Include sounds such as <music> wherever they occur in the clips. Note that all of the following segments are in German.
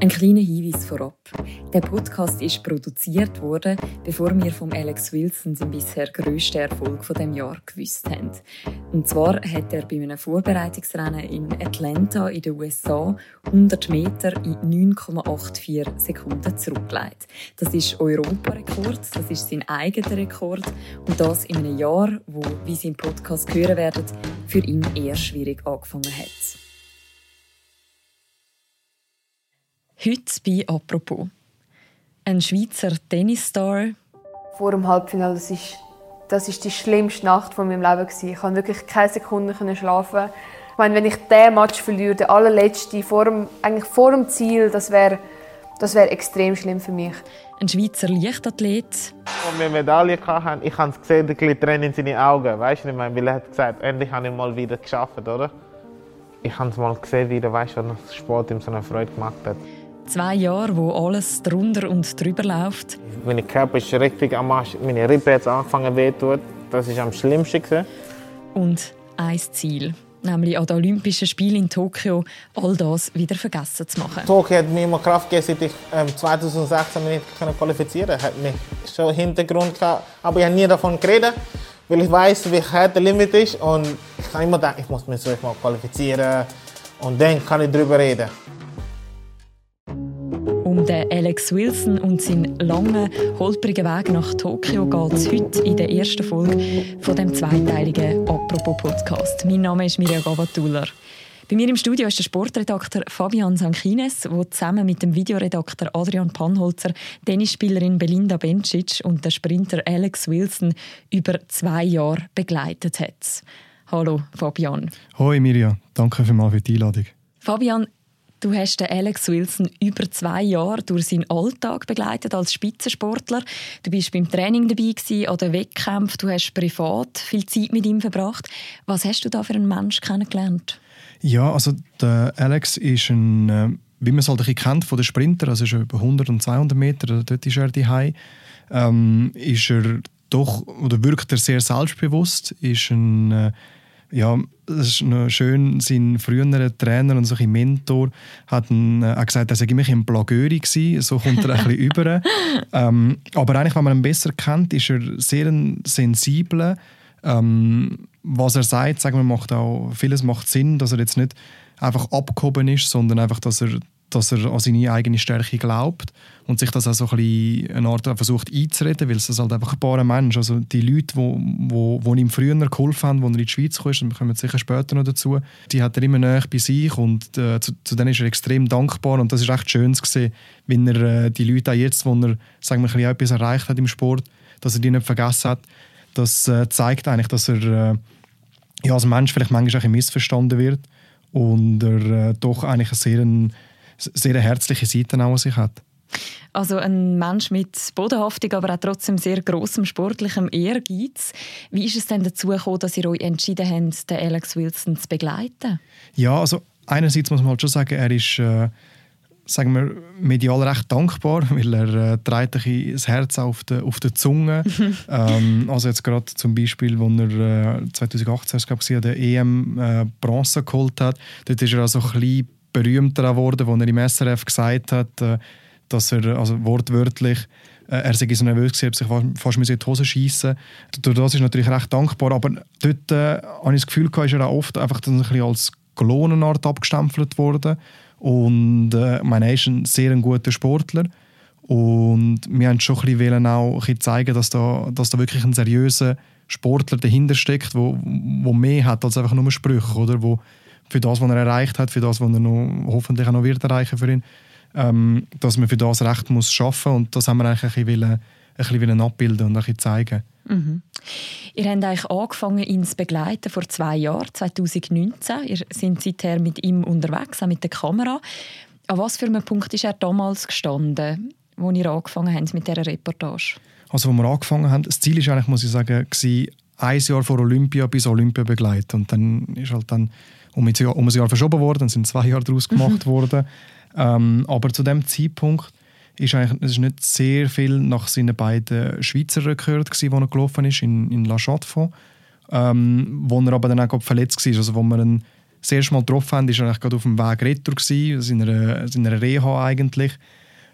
Ein kleiner Hinweis vorab. Der Podcast ist produziert worden, bevor wir vom Alex Wilson den bisher grössten Erfolg von dem Jahr gewusst haben. Und zwar hat er bei einem Vorbereitungsrennen in Atlanta in den USA 100 Meter in 9,84 Sekunden zurückgelegt. Das ist Europarekord, das ist sein eigener Rekord und das in einem Jahr, wo, wie Sie im Podcast hören werden, für ihn eher schwierig angefangen hat. Heute bei «Apropos». Ein Schweizer Tennisstar. Vor dem Halbfinale, das ist, das ist die schlimmste Nacht von meinem Leben. Gewesen. Ich konnte wirklich keine Sekunde schlafen. Ich meine, wenn ich diesen Match verliere, den allerletzten, vor dem, eigentlich vor dem Ziel, das wäre das wär extrem schlimm für mich. Ein Schweizer Leichtathlet. Als wir Medaille hatten, ich habe gesehen, die Tränen in seinen Augen. Weißt du, weil er hat gesagt, endlich habe ich mal wieder geschafft, oder? Ich habe es mal gesehen, wie der weißt, was Sport ihm so eine Freude gemacht hat. Zwei Jahre, wo alles drunter und drüber läuft. Mein Körper ist richtig am Arsch. Meine Rippe hat angefangen weh tun. Das war am schlimmsten. Und ein Ziel, nämlich an den Olympischen Spielen in Tokio, all das wieder vergessen zu machen. Tokio hat mir immer Kraft gegeben, seit ich ähm, 2016 mich nicht qualifizieren konnte. Hat mich schon Hintergrund gehabt, aber ich habe nie davon geredet, weil ich weiß, wie hart der Limit ist und ich kann immer denken, ich muss mich so mal qualifizieren und dann kann ich darüber reden. Den Alex Wilson und seinen langen, holprigen Weg nach Tokio geht es heute in der ersten Folge von dem zweiteiligen «Apropos-Podcast». Mein Name ist Mirja Gavatuller. Bei mir im Studio ist der Sportredakteur Fabian Sankines, der zusammen mit dem Videoredakteur Adrian Panholzer, Tennisspielerin Belinda Bencic und der Sprinter Alex Wilson über zwei Jahre begleitet hat. Hallo Fabian. Hoi Mirja, danke vielmals für die Einladung. Fabian, Du hast Alex Wilson über zwei Jahre durch seinen Alltag begleitet als Spitzensportler. Du bist beim Training dabei gewesen, an den. Du hast privat viel Zeit mit ihm verbracht. Was hast du da für einen Mensch kennengelernt? Ja, also der Alex ist ein, äh, wie man es halt kennt von den Sprinter, also ist er über 100 und 200 Meter, dort ist er die ähm, ist er doch oder wirkt er sehr selbstbewusst, ist ein äh, ja, es ist noch schön, sein früherer Trainer und so ein Mentor hat ihn, äh, gesagt, er sei immer ein Blagöri gewesen, so kommt er ein bisschen <laughs> über. Ähm, aber eigentlich, wenn man ihn besser kennt, ist er sehr sensibler. Ähm, was er sagt, sagen wir, macht auch, vieles macht Sinn, dass er jetzt nicht einfach abgehoben ist, sondern einfach, dass er dass er an seine eigene Stärke glaubt und sich das auch so ein bisschen eine Art versucht einzureden, weil es ist halt einfach ein paar Mensch, also die Leute, die wo, wo, ihm früher geholfen haben, als er in die Schweiz kam, wir kommen sicher später noch dazu, die hat er immer näher bei sich und äh, zu, zu denen ist er extrem dankbar und das ist echt schön zu sehen, wenn er äh, die Leute auch jetzt, wo er sagen wir, ein etwas erreicht hat im Sport, dass er die nicht vergessen hat, das äh, zeigt eigentlich, dass er äh, ja, als Mensch vielleicht manchmal auch missverstanden wird und er äh, doch eigentlich ein sehr ein, sehr eine herzliche Seite auch an sich hat. Also ein Mensch mit bodenhaftig, aber auch trotzdem sehr großem sportlichem Ehrgeiz. Wie ist es denn dazu gekommen, dass ihr euch entschieden habt, den Alex Wilson zu begleiten? Ja, also einerseits muss man halt schon sagen, er ist äh, sagen wir, medial recht dankbar, <laughs> weil er äh, trägt ein das Herz auf der, auf der Zunge. <laughs> ähm, also jetzt gerade zum Beispiel, als er äh, 2018 glaube ich, der EM äh, Bronze geholt hat, dort ist er also ein bisschen berühmter geworden, wo er im SRF gesagt hat, äh, dass er also wortwörtlich äh, er sei so nervös gewesen, sich fast in die Hose schießen. Durch das ist natürlich recht dankbar, aber dort äh, habe ich das Gefühl, dass er auch oft einfach ein bisschen als Kolonenart abgestempelt worden. Und äh, meine, er ist ein sehr guter Sportler. Und wir haben schon ein bisschen auch ein bisschen zeigen, dass da, dass da wirklich ein seriöser Sportler dahinter steckt, wo, wo mehr hat als einfach nur Sprüche, oder? Wo, für das, was er erreicht hat, für das, was er noch, hoffentlich auch noch wird erreichen für ihn, ähm, dass man für das Recht muss schaffen und das haben wir eigentlich ein bisschen, ein bisschen abbilden und ein bisschen zeigen. Mhm. Ihr habt eigentlich angefangen, ihn zu begleiten vor zwei Jahren, 2019. Ihr seid seither mit ihm unterwegs, auch mit der Kamera. An was für einem Punkt ist er damals gestanden, wo ihr angefangen habt mit dieser Reportage? Also, wo wir angefangen haben, das Ziel ist eigentlich, muss ich sagen, ein Jahr vor Olympia bis Olympia begleiten. Und dann ist halt dann um ein Jahr, um ein Jahr verschoben worden, dann sind zwei Jahre daraus gemacht mhm. worden. Ähm, aber zu dem Zeitpunkt ist eigentlich es ist nicht sehr viel nach seinen beiden Schweizer Rekorden, die er gelaufen ist, in, in La Chaux-de-Fonds, ähm, wo er aber dann auch verletzt war, also wo man ihn das erste Mal getroffen haben, war er gerade auf dem Weg retour, in einer, in einer Reha eigentlich.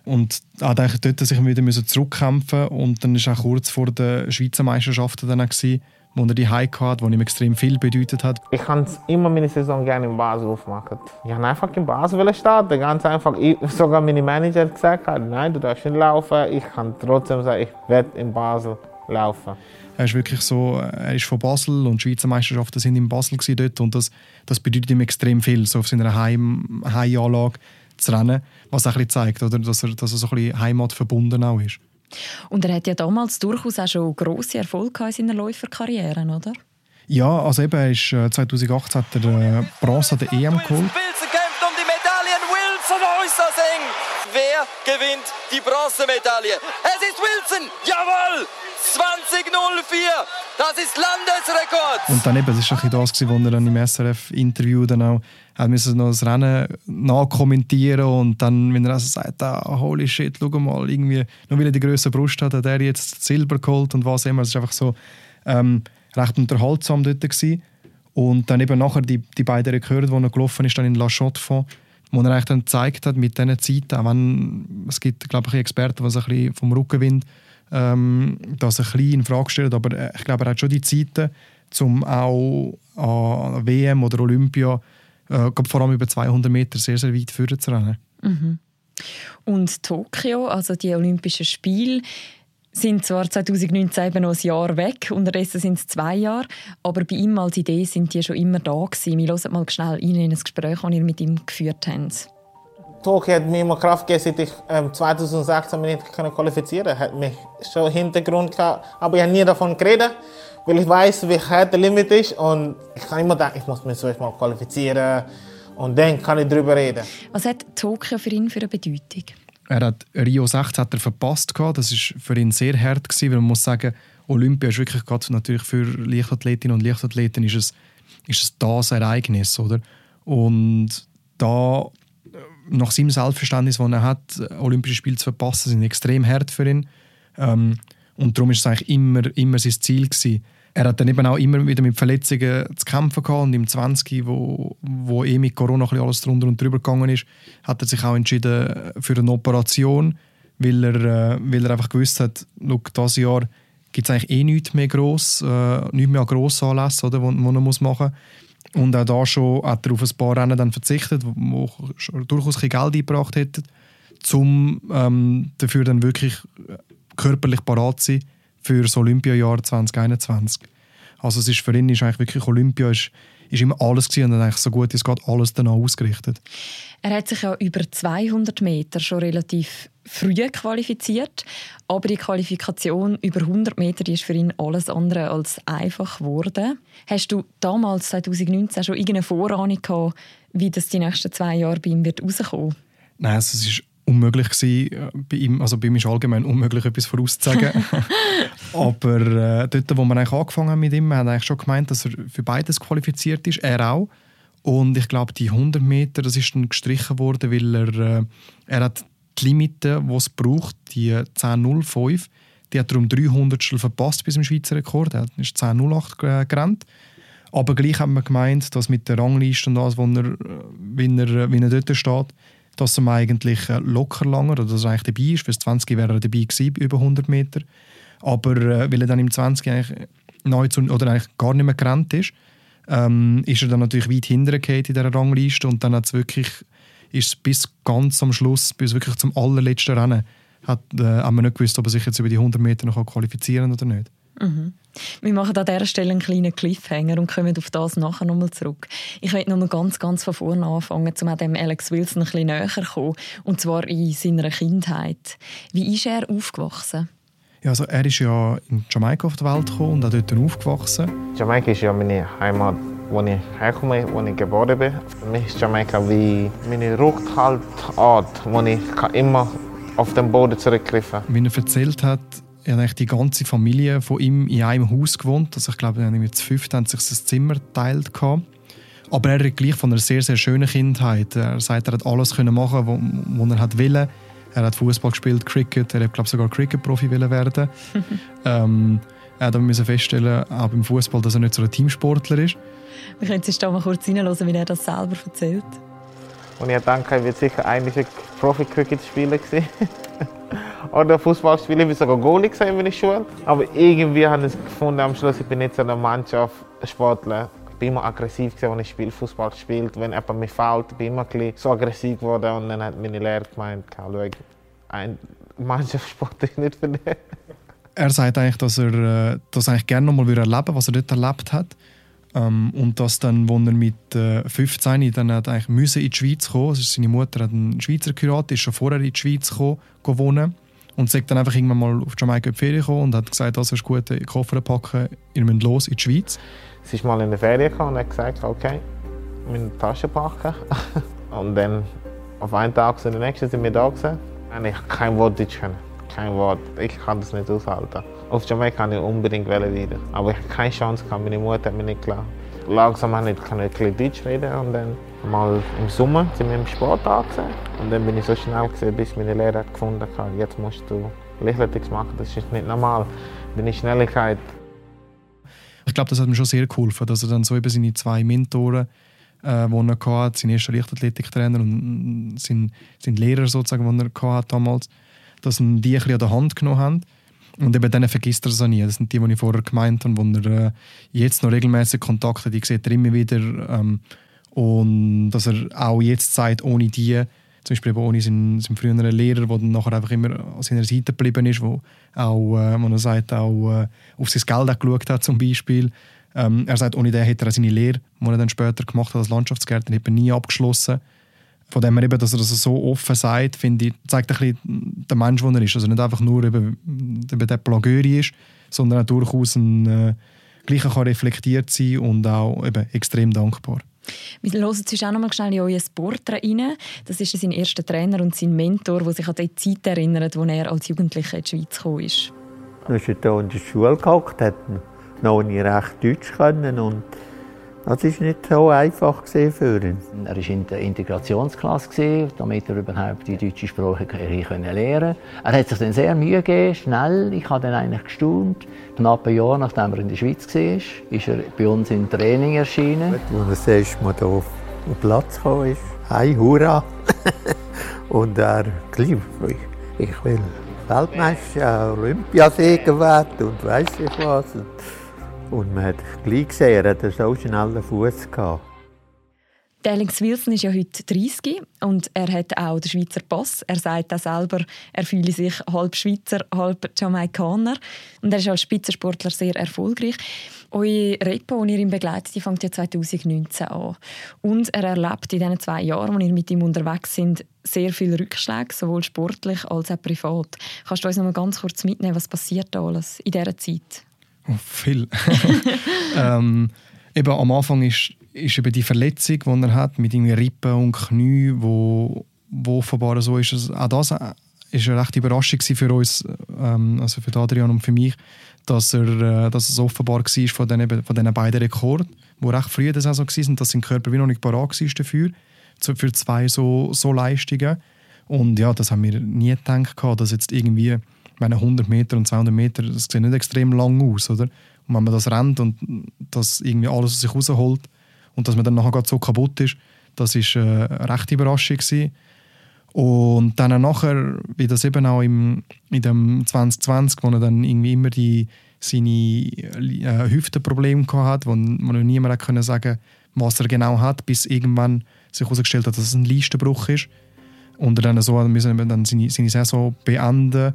Und hat eigentlich dort sich wieder zurückkämpfen. Und dann war auch kurz vor der Schweizer Meisterschaften dann gewesen, wo er die High hatte, wo ihm extrem viel bedeutet hat. Ich kann immer meine Saison gerne in Basel aufmachen. Ich wollte einfach in Basel starten, ganz einfach. Ich, sogar meine Manager hat gesagt, nein, du darfst nicht laufen. Ich kann trotzdem sagen, ich werde in Basel laufen. Er ist wirklich so, er ist von Basel und die Schweizer Meisterschaften sind in Basel dort und das, das bedeutet ihm extrem viel, so auf seiner Heim, Heimanlage zu rennen, was auch ein zeigt, oder? Dass, er, dass er so ein bisschen heimatverbunden auch ist. Und er hat ja damals durchaus auch schon grosse Erfolge in seiner Läuferkarriere, oder? Ja, also eben, ist, 2018 äh, hat er äh, Bronze an der EM geholt. Wilson kämpft um die Medaillen. Wilson äußerst eng. Wer gewinnt die Bronzemedaille? Es ist Wilson. Jawohl! 2004. Das ist Landesrekord. Und dann eben, das war das, was er dann im SRF-Interview dann auch hat müssen noch das Rennen nachkommentieren und dann, wenn er also sagt, ah, holy shit, schau mal, irgendwie, nur weil er die größere Brust hat, hat er jetzt Silber geholt und was immer. Es war einfach so ähm, recht unterhaltsam dort gewesen. Und dann eben nachher die, die beiden Rekorde, die er gelaufen ist, dann in La Chaux-de-Fonds, wo er eigentlich dann gezeigt hat mit diesen Zeiten, auch wenn es gibt, glaube ich, Experten, die bisschen vom Rückenwind ähm, das ein bisschen in Frage stellen, aber äh, ich glaube, er hat schon die Zeiten, um auch an WM oder Olympia, äh, vor allem über 200 Meter, sehr, sehr weit führen zu rennen. Mhm. Und Tokio, also die Olympischen Spiele, sind zwar 2019 eben noch ein Jahr weg, unterdessen sind es zwei Jahre, aber bei ihm als Idee sind die schon immer da gewesen. Wir hören mal schnell rein in ein Gespräch, das ihr mit ihm geführt habt. Tokio hat mir immer Kraft gegeben, seit ich ähm, 2016 mich nicht qualifizieren konnte. Hat mich schon Hintergrund gehabt, aber ich habe nie davon geredet, weil ich weiß, wie hart der Limit ist und ich kann immer denken, ich muss mich zuerst mal qualifizieren und dann kann ich darüber reden. Was hat Tokio für ihn für eine Bedeutung? Er hat Rio 16 hat er verpasst Das ist für ihn sehr hart gewesen, weil man muss sagen, Olympia ist wirklich gerade natürlich für Leichtathletinnen und Leichtathleten ist es, ist es das Ereignis, oder? Und da nach seinem Selbstverständnis, das er hat, Olympische Spiele zu verpassen, sind extrem hart für ihn. Ähm, und darum ist es eigentlich immer, immer sein Ziel gewesen. Er hat dann eben auch immer wieder mit Verletzungen zu kämpfen gehabt und im 20, wo, wo eh mit Corona alles drunter und drüber gegangen ist, hat er sich auch entschieden für eine Operation, weil er, äh, weil er einfach gewusst hat, dieses Jahr gibt es eigentlich eh nichts mehr gross, äh, nichts mehr an Grossanlässen, oder, wo, wo er muss machen muss. Und auch da schon hat er auf ein paar Rennen dann verzichtet, wo durchaus ein Geld eingebracht hätten, um ähm, dafür dann wirklich körperlich parat zu sein für das Olympiajahr 2021. Also es ist für ihn ist eigentlich wirklich Olympia ist, ist immer alles gewesen und eigentlich so gut es geht alles danach ausgerichtet. Er hat sich ja über 200 Meter schon relativ früh qualifiziert, aber die Qualifikation über 100 Meter die ist für ihn alles andere als einfach geworden. Hast du damals 2019 schon irgendeine Vorahnung gehabt, wie das die nächsten zwei Jahre bei ihm wird rauskommen? Nein, also es ist unmöglich gewesen, äh, bei ihm, also bei ihm ist allgemein unmöglich, etwas vorauszusagen. <laughs> Aber äh, dort, wo wir eigentlich angefangen haben mit ihm, haben eigentlich schon gemeint, dass er für beides qualifiziert ist, er auch. Und ich glaube, die 100 Meter, das ist dann gestrichen worden, weil er, äh, er hat die Limite, die es braucht, die 10.05, die hat er um 300 verpasst bis zum Schweizer Rekord. Er ist 10.08 gerannt. Aber gleich haben wir gemeint, dass mit der Rangliste und alles, wo er, äh, wie, er, wie er dort steht, dass er eigentlich äh, locker langer oder dass er eigentlich dabei ist. Fürs 20 wäre er dabei gewesen, über 100 Meter. Aber äh, weil er dann im 20 eigentlich neu zu, oder eigentlich gar nicht mehr gerannt ist, ähm, ist er dann natürlich weit hintergefallen in dieser Rangliste und dann hat es wirklich ist bis ganz am Schluss, bis wirklich zum allerletzten Rennen, hat, äh, haben wir nicht gewusst, ob er sich jetzt über die 100 Meter noch qualifizieren kann oder nicht. Mhm. Wir machen an dieser Stelle einen kleinen Cliffhanger und kommen auf das nachher nochmal zurück. Ich möchte nochmal ganz, ganz von vorne anfangen, um dem Alex Wilson ein bisschen näher zu kommen. Und zwar in seiner Kindheit. Wie ist er aufgewachsen? Ja, also er ist ja in Jamaika auf die Welt gekommen und auch dort aufgewachsen. Jamaika ist ja meine Heimat, wo ich herkomme, wo ich geboren bin. Für mich ist Jamaika wie meine Rückhaltort, wo ich immer auf den Boden zurückgreifen kann. Wie er erzählt hat, er hat die ganze Familie von ihm in einem Haus gewohnt. Also ich glaube, zu fünft haben sich das Zimmer geteilt. Aber er hat gleich von einer sehr, sehr schönen Kindheit. Er sagt, er hat alles können machen, was er hat wollte. Er hat Fußball gespielt, Cricket. Er hat glaube sogar Cricket-Profi werden. <laughs> ähm, Er hat aber feststellen, auch beim Fußball, dass er nicht so ein Teamsportler ist. Wir können jetzt mal kurz reinhören, wie er das selber erzählt. Und ich dachte, er wird sicher eigentlich ein Profi-Cricket-Spieler gewesen. <laughs> Oder Fußballspieler, ich war sogar Goalie in meiner Schule. Aber irgendwie habe ich gefunden, am Schluss, ich bin nicht so ein Mannschaftssportler. Ich bin immer aggressiv, wenn ich Spiel, Fußball gespielt Wenn jemand mir fällt, bin ich immer so aggressiv geworden. Und dann hat meine Lehrer gemeint, schau, ein Mannschaftssport ist nicht für dich. Er sagt eigentlich, dass er äh, das eigentlich gerne noch mal erleben würde, was er dort erlebt hat. Ähm, und dass dann, als er mit äh, 15 dann hat eigentlich in die Schweiz kommen also seine Mutter hat einen Schweizer geheiratet, ist schon vorher in die Schweiz gekommen, wohnen und sagt dann einfach irgendwann mal auf Jamaika in die Ferien gekommen und hat gesagt, das ist gut, die Koffer packen, ihr müsst los in die Schweiz. Sie ist mal in der Ferien gekommen und hat gesagt, okay, meine Tasche packen. <laughs> und dann auf einen Tag sind die nächsten sind wir da gewesen. Und ich kein Wort Deutsch können. Kein Wort. Ich kann das nicht aushalten. Auf Jamaika kann ich unbedingt wieder. Aber ich habe keine Chance gehabt. Meine Mutter hat mir nicht klar. Langsam habe ich ein bisschen Deutsch reden und dann mal im Sommer sind wir im Sport angesehen. Und dann bin ich so schnell gewesen, bis meine Lehrer hat gefunden hat, jetzt musst du Leichtathletics machen. Das ist nicht normal. Deine Schnelligkeit. Ich glaube, das hat mir schon sehr geholfen, dass er dann so eben seine zwei Mentoren äh, die er hatte, sein erster Leichtathletiktrainer und sein, sein Lehrer sozusagen, den er hatte damals, dass ihn die ein an der Hand genommen haben und eben dann vergisst er es auch nie. Das sind die, die ich vorher gemeint habe, wo er äh, jetzt noch regelmäßig Kontakt hat. Ich sehe er immer wieder. Ähm, und dass er auch jetzt sagt, ohne die, zum Beispiel ohne seinen, seinen früheren Lehrer, der nachher einfach immer an seiner Seite geblieben ist, wo auch, äh, er sagt, auch äh, auf sein Geld geschaut hat zum Beispiel. Ähm, er sagt, ohne den hätte er seine Lehre, die er dann später gemacht hat als Landschaftsgärtner, nie abgeschlossen. Von dem her eben, dass er das so offen sagt, finde ich, zeigt ein bisschen den Mensch, der er ist. Also nicht einfach nur eben, eben der Plagöri ist, sondern auch durchaus ein, äh, gleich kann reflektiert sein und auch eben extrem dankbar. Wir hören jetzt auch noch mal schnell in euer Porträt rein. Das ist sein erster Trainer und sein Mentor, der sich an die Zeit erinnert, als er als Jugendlicher in die Schweiz kam. Er ist hier in der Schule gehockt, hat noch nie recht Deutsch können und das war nicht so einfach für ihn. Er war in der Integrationsklasse, damit er überhaupt die deutsche Sprache lernen konnte. Er hat sich dann sehr Mühe gegeben, schnell. Ich habe dann eigentlich gestaunt. Knapp ein Jahr nachdem er in der Schweiz war, ist er bei uns im Training erschienen. Als er das erste Mal hier auf den Platz kam, ist «Hey, hurra!» <laughs> Und er «Ich, ich will Weltmeister, Olympiasieger werden und weiss ich was.» Und man hat gleich gesehen, er hat so schnellen Fuß. Alex Wilson ist ja heute 30 und er hat auch den Schweizer Pass. Er sagt auch selber, er fühle sich halb Schweizer, halb Jamaikaner. Und er ist als Spitzensportler sehr erfolgreich. Eure Repo, die ihr ihn begleitet, fängt ja 2019 an. Und er erlebt in diesen zwei Jahren, wo ihr mit ihm unterwegs sind, sehr viele Rückschläge, sowohl sportlich als auch privat. Kannst du uns noch mal ganz kurz mitnehmen, was passiert da alles in dieser Zeit? Oh, viel. <laughs> ähm, eben am Anfang ist, ist eben die Verletzung, die er hat, mit Rippen und Knie, wo, wo offenbar so ist. Also auch das war eine recht Überraschung für uns, ähm, also für Adrian und für mich, dass, er, äh, dass es offenbar war von diesen, von diesen beiden Rekorden, die recht früh in der Saison waren, dass sein Körper wie noch nicht parat war dafür, für zwei so, so Leistungen. Und ja, das haben wir nie gedacht, dass jetzt irgendwie meine 100 Meter und 200 Meter, das sieht nicht extrem lang aus, oder? Und wenn man das rennt und das irgendwie alles aus sich rausholt und dass man dann nachher so kaputt ist, das ist äh, eine rechte Überraschung gewesen. Und dann nachher, wie das eben auch im, in dem 2020, wo er dann irgendwie immer die, seine äh, Hüftenprobleme hatte, wo, wo niemand können sagen was er genau hat, bis irgendwann sich herausgestellt hat, dass es ein Leistenbruch ist. Und er dann so müssen dann seine, seine Saison beenden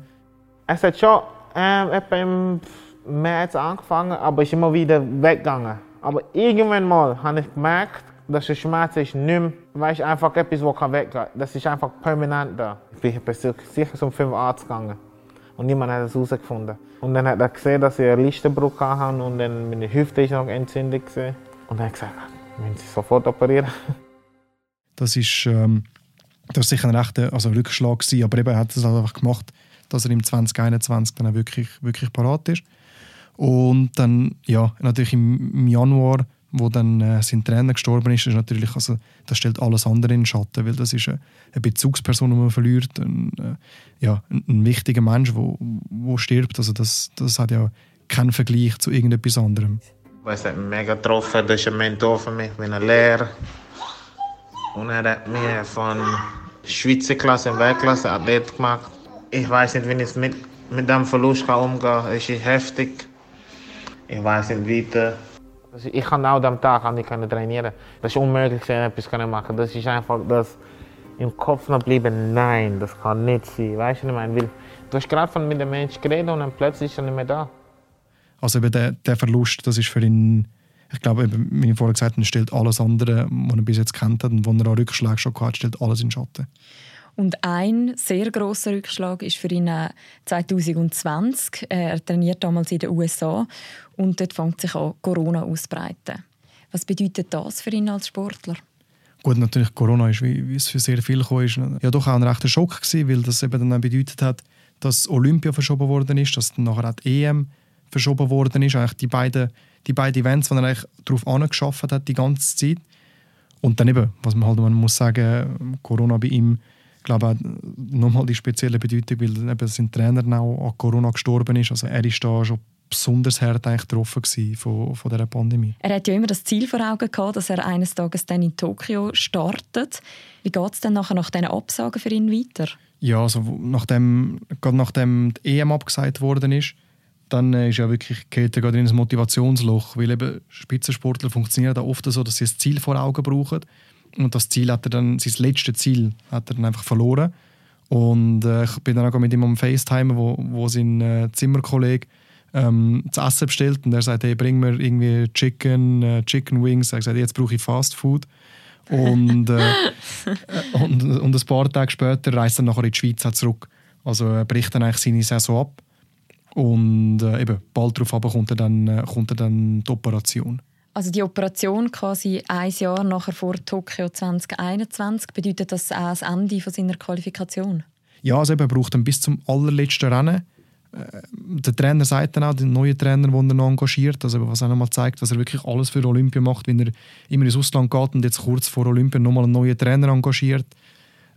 es hat schon ähm, etwa im März angefangen, aber ist immer wieder weggegangen. Aber irgendwann mal habe ich gemerkt, dass der Schmerz ist nicht mehr, weißt, einfach etwas, weggehen kann. Das ist einfach permanent da. Ich bin sicher zum fünf Arzt gegangen und niemand hat es herausgefunden. Und dann hat er gesehen, dass ich einen Listenbruch hatte und dann meine Hüfte ist noch entzündet war. Und dann hat er gesagt, wir müssen sie sofort operieren. Das ist, ähm, das ist sicher ein rechter also Rückschlag gewesen, aber eben, er hat es halt einfach gemacht, dass er im 2021 dann auch wirklich, wirklich parat ist. Und dann, ja, natürlich im, Januar, wo dann äh, sein Trainer gestorben ist, ist natürlich, also, das stellt alles andere in den Schatten, weil das ist eine, eine Bezugsperson, die man verliert, ein, äh, ja, ein, ein, wichtiger Mensch, der wo, wo stirbt. Also das, das hat ja kein Vergleich zu irgendetwas anderem. Es hat mich mega getroffen, das ist ein Mentor für mich, ich bin ein Lehrer. Und er hat mich von Schweizer Klasse und Weltklasse Athlet gemacht. Ich weiß nicht, wie ich mit, mit dem Verlust kann umgehen kann. Es ist heftig. Ich weiß nicht weiter. Also ich kann auch am Tag nicht trainieren. Das ist unmöglich, etwas zu machen. Das ist einfach das im Kopf noch bleiben. Nein, das kann nicht sein. Weißt du, was ich meine? Weil du hast gerade von mit dem Menschen geredet und dann plötzlich ist er nicht mehr da. Also eben der, der Verlust, das ist für ihn, ich glaube, wie ich vorher gesagt habe, stellt alles andere, was er bis jetzt kennt hat und wo er auch Rückschläge schon hat, stellt alles in Schatten. Und ein sehr großer Rückschlag ist für ihn 2020. Er trainiert damals in den USA und dort fängt sich an Corona auszubreiten. Was bedeutet das für ihn als Sportler? Gut, natürlich Corona ist, wie, wie es für sehr viele kam, ist ja doch auch ein rechter Schock gewesen, weil das eben dann bedeutet hat, dass Olympia verschoben worden ist, dass dann nachher auch die EM verschoben worden ist. Eigentlich die beiden, die beiden Events, die er eigentlich darauf angeschafft hat die ganze Zeit. Und dann eben, was man halt man muss sagen, Corona bei ihm, glaube ich, nochmal die spezielle Bedeutung, weil eben sein Trainer auch an Corona gestorben ist. Also er ist da schon besonders hart eigentlich getroffen von, von dieser Pandemie. Er hat ja immer das Ziel vor Augen gehabt, dass er eines Tages dann in Tokio startet. Wie geht es dann nachher nach diesen Absagen für ihn weiter? Ja, also nachdem, gerade nachdem die EM abgesagt worden ist, dann ist ja wirklich geht er in ein Motivationsloch, weil eben Spitzensportler funktionieren da oft so, dass sie ein Ziel vor Augen brauchen und das Ziel hat er dann, sein letztes Ziel hat er dann einfach verloren und äh, ich bin dann auch mit ihm am FaceTime, wo, wo sein äh, Zimmerkollege ähm, zu essen bestellt und er sagt, hey, bring mir irgendwie Chicken, äh, Chicken Wings. Er sagt, jetzt brauche ich Fast Food. Und, äh, und, und ein paar Tage später reist er nachher in die Schweiz zurück. Also er bricht dann eigentlich seine Saison ab. Und äh, eben, bald darauf kommt, er dann, äh, kommt er dann die Operation. Also die Operation quasi ein Jahr nachher vor Tokio 2021, bedeutet das auch das Ende von seiner Qualifikation? Ja, also er braucht dann bis zum allerletzten Rennen äh, der Trainer sagt dann auch, der neue Trainer, den er noch engagiert, also was auch nochmal zeigt, dass er wirklich alles für Olympia macht, wenn er immer ins Ausland geht und jetzt kurz vor Olympia nochmal einen neuen Trainer engagiert.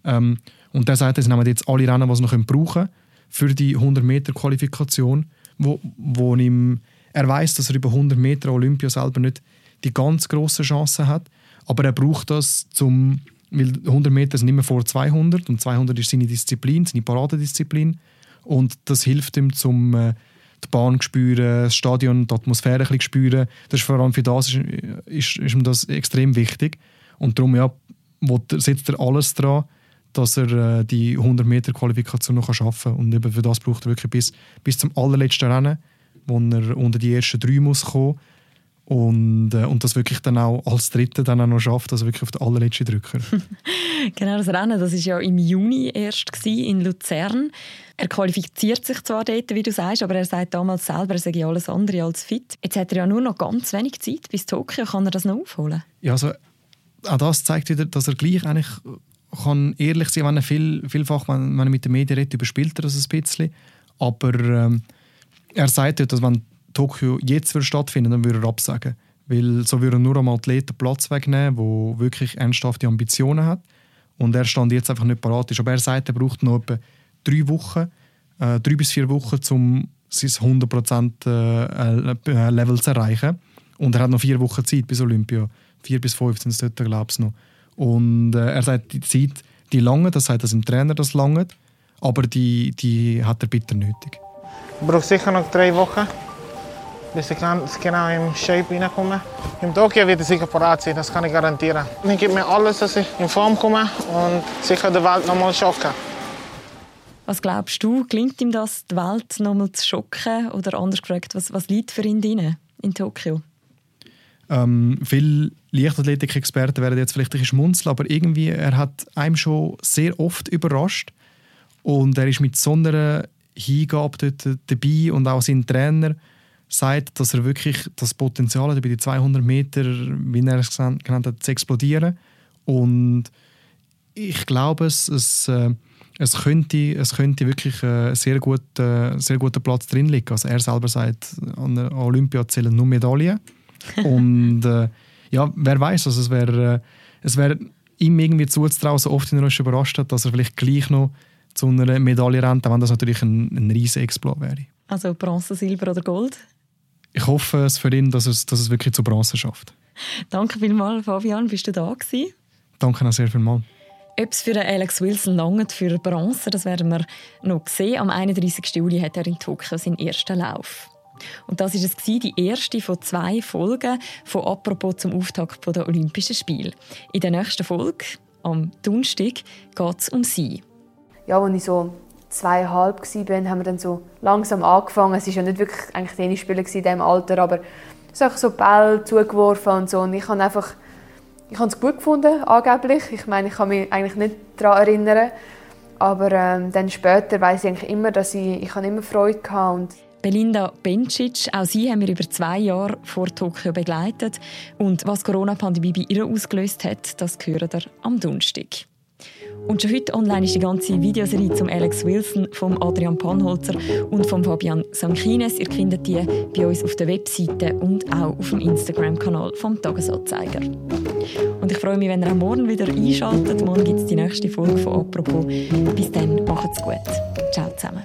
Ähm, und der sagt, es nehmen jetzt alle Rennen, die sie noch brauchen können für die 100 Meter Qualifikation, wo, wo ihm, er weiß, dass er über 100 Meter Olympia selber nicht die ganz große Chance hat, aber er braucht das zum, weil 100 Meter sind immer vor 200 und 200 ist seine Disziplin, seine Paradedisziplin und das hilft ihm zum äh, die Bahn spüren, das Stadion, die Atmosphäre zu spüren. Das ist vor allem für das ist, ist, ist ihm das extrem wichtig und darum ja, setzt er alles daran, dass er äh, die 100 Meter Qualifikation noch schaffen kann. Und eben für das braucht er wirklich bis, bis zum allerletzten Rennen, wo er unter die ersten drei muss kommen und, äh, und das wirklich dann auch als Dritter dann auch noch schafft, also wirklich auf den allerletzten Drücker. <laughs> genau, das Rennen, das war ja im Juni erst in Luzern. Er qualifiziert sich zwar dort, wie du sagst, aber er sagt damals selber, er sei alles andere als fit. Jetzt hat er ja nur noch ganz wenig Zeit bis Tokio. Kann er das noch aufholen? Ja, also auch das zeigt wieder, dass er gleich eigentlich kann ehrlich sein, wenn er viel, vielfach, wenn, wenn er mit den Medien redet, überspielt er das ein bisschen. Aber ähm, er sagt ja, dass wenn Tokio jetzt würde stattfinden, dann würde er absagen. Weil so würden nur einmal Athleten Platz wegnehmen, der wirklich ernsthafte Ambitionen hat. Und er stand jetzt einfach nicht parat. Aber er sagt, er braucht noch etwa drei Wochen, äh, drei bis vier Wochen, um sein 100% äh, äh, Level zu erreichen. Und er hat noch vier Wochen Zeit bis Olympia. Vier bis fünf sind es dort, glaube ich, noch. Und äh, er sagt, die Zeit, die lange, das sagt dass im Trainer das lange, aber die, die hat er bitter nötig. Ich brauche sicher noch drei Wochen bis ich ganz genau im Shape reinkomme. Im Tokio wird ich sicher parat sein, das kann ich garantieren. Ich gebe mir alles, dass ich in Form komme und sicher die Welt nochmal schocken. Was glaubst du, gelingt ihm das, die Welt nochmal zu schocken? Oder anders gefragt, was, was liegt für ihn drin in Tokio? Ähm, viele Leichtathletik-Experten werden jetzt vielleicht ein schmunzeln, aber irgendwie, er hat einem schon sehr oft überrascht. Und er ist mit so einer Hingabe dort dabei und auch sein Trainer sagt, dass er wirklich das Potenzial hat, bei den 200 Meter, wie er es genannt hat, zu explodieren. Und ich glaube, es, es, äh, es, könnte, es könnte wirklich ein sehr, gut, äh, sehr guter Platz drin liegen. Also er selber sagt, an Olympia zählen nur Medaillen. <laughs> Und äh, ja, wer weiß, also es wäre äh, es wär ihm irgendwie zuzutrauen, so oft ihn überrascht hat, dass er vielleicht gleich noch zu einer Medaille rennt, wenn das natürlich ein, ein riesiger Exploit wäre. Also Bronze, Silber oder Gold? ich hoffe es für ihn, dass es, dass es wirklich zur Bronze schafft. Danke vielmals, Fabian, bist du da gewesen? Danke auch sehr vielmals. Ob es für Alex Wilson lange für Bronze, das werden wir noch sehen. Am 31. Juli hat er in Tokio seinen ersten Lauf. Und das ist es die erste von zwei Folgen von «Apropos» zum Auftakt der Olympischen Spiele. In der nächsten Folge, am Donnerstag, geht es um sie. Ja, als ich so zweieinhalb war, haben wir dann so langsam angefangen. Es war ja nicht wirklich eigentlich Tennisspieler in diesem Alter, aber es so, so Bälle zugeworfen und so. Und ich habe einfach ich habe es gut gefunden, angeblich. Ich meine, ich kann mich eigentlich nicht daran erinnern. Aber ähm, dann später weiß ich eigentlich immer, dass ich, ich immer Freude hatte. Und Belinda Bencic, auch sie haben wir über zwei Jahre vor Tokio begleitet. Und was die Corona-Pandemie bei ihr ausgelöst hat, das hören wir am Donnerstag. Und schon heute online ist die ganze Videoserie zum Alex Wilson, vom Adrian Panholzer und vom Fabian Sankines. Ihr findet die bei uns auf der Webseite und auch auf dem Instagram-Kanal vom Tagesanzeiger. Und ich freue mich, wenn ihr auch morgen wieder einschaltet. Morgen gibt es die nächste Folge von «Apropos». Bis dann, macht's gut. Ciao zusammen.